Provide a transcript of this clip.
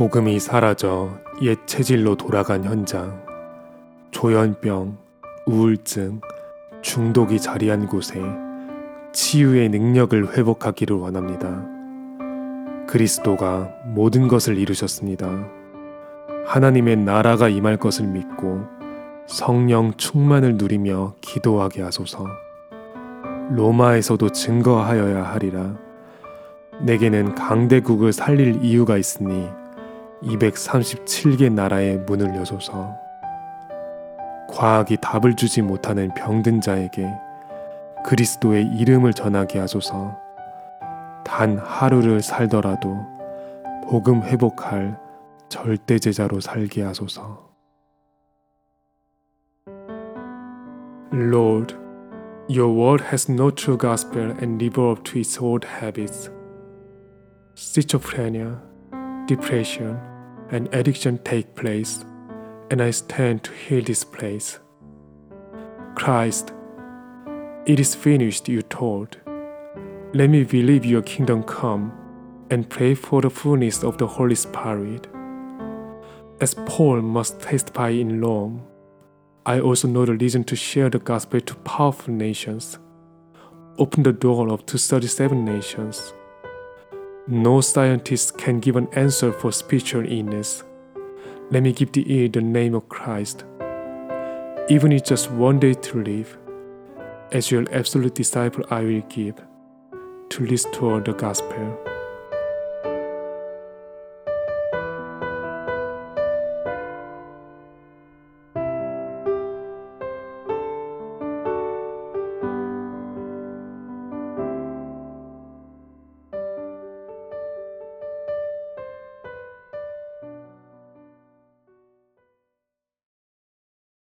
복음이 사라져 옛 체질로 돌아간 현장. 조현병, 우울증, 중독이 자리한 곳에 치유의 능력을 회복하기를 원합니다. 그리스도가 모든 것을 이루셨습니다. 하나님의 나라가 임할 것을 믿고 성령 충만을 누리며 기도하게 하소서. 로마에서도 증거하여야 하리라. 내게는 강대국을 살릴 이유가 있으니 237개 나라의 문을 여소서. 과학이 답을 주지 못하는 병든 자에게 그리스도의 이름을 전하게 하소서. 단 하루를 살더라도 복음 회복할 절대 제자로 살게 하소서. Lord, your word has no true gospel and devolved to its old habits. Schizophrenia, depression, and addiction take place, and I stand to heal this place. Christ, it is finished, you told. Let me believe your kingdom come and pray for the fullness of the Holy Spirit. As Paul must testify in Rome, I also know the reason to share the gospel to powerful nations. Open the door of 237 nations. No scientist can give an answer for spiritual illness. Let me give the ear the name of Christ. Even if just one day to live, as your absolute disciple, I will give to restore the gospel.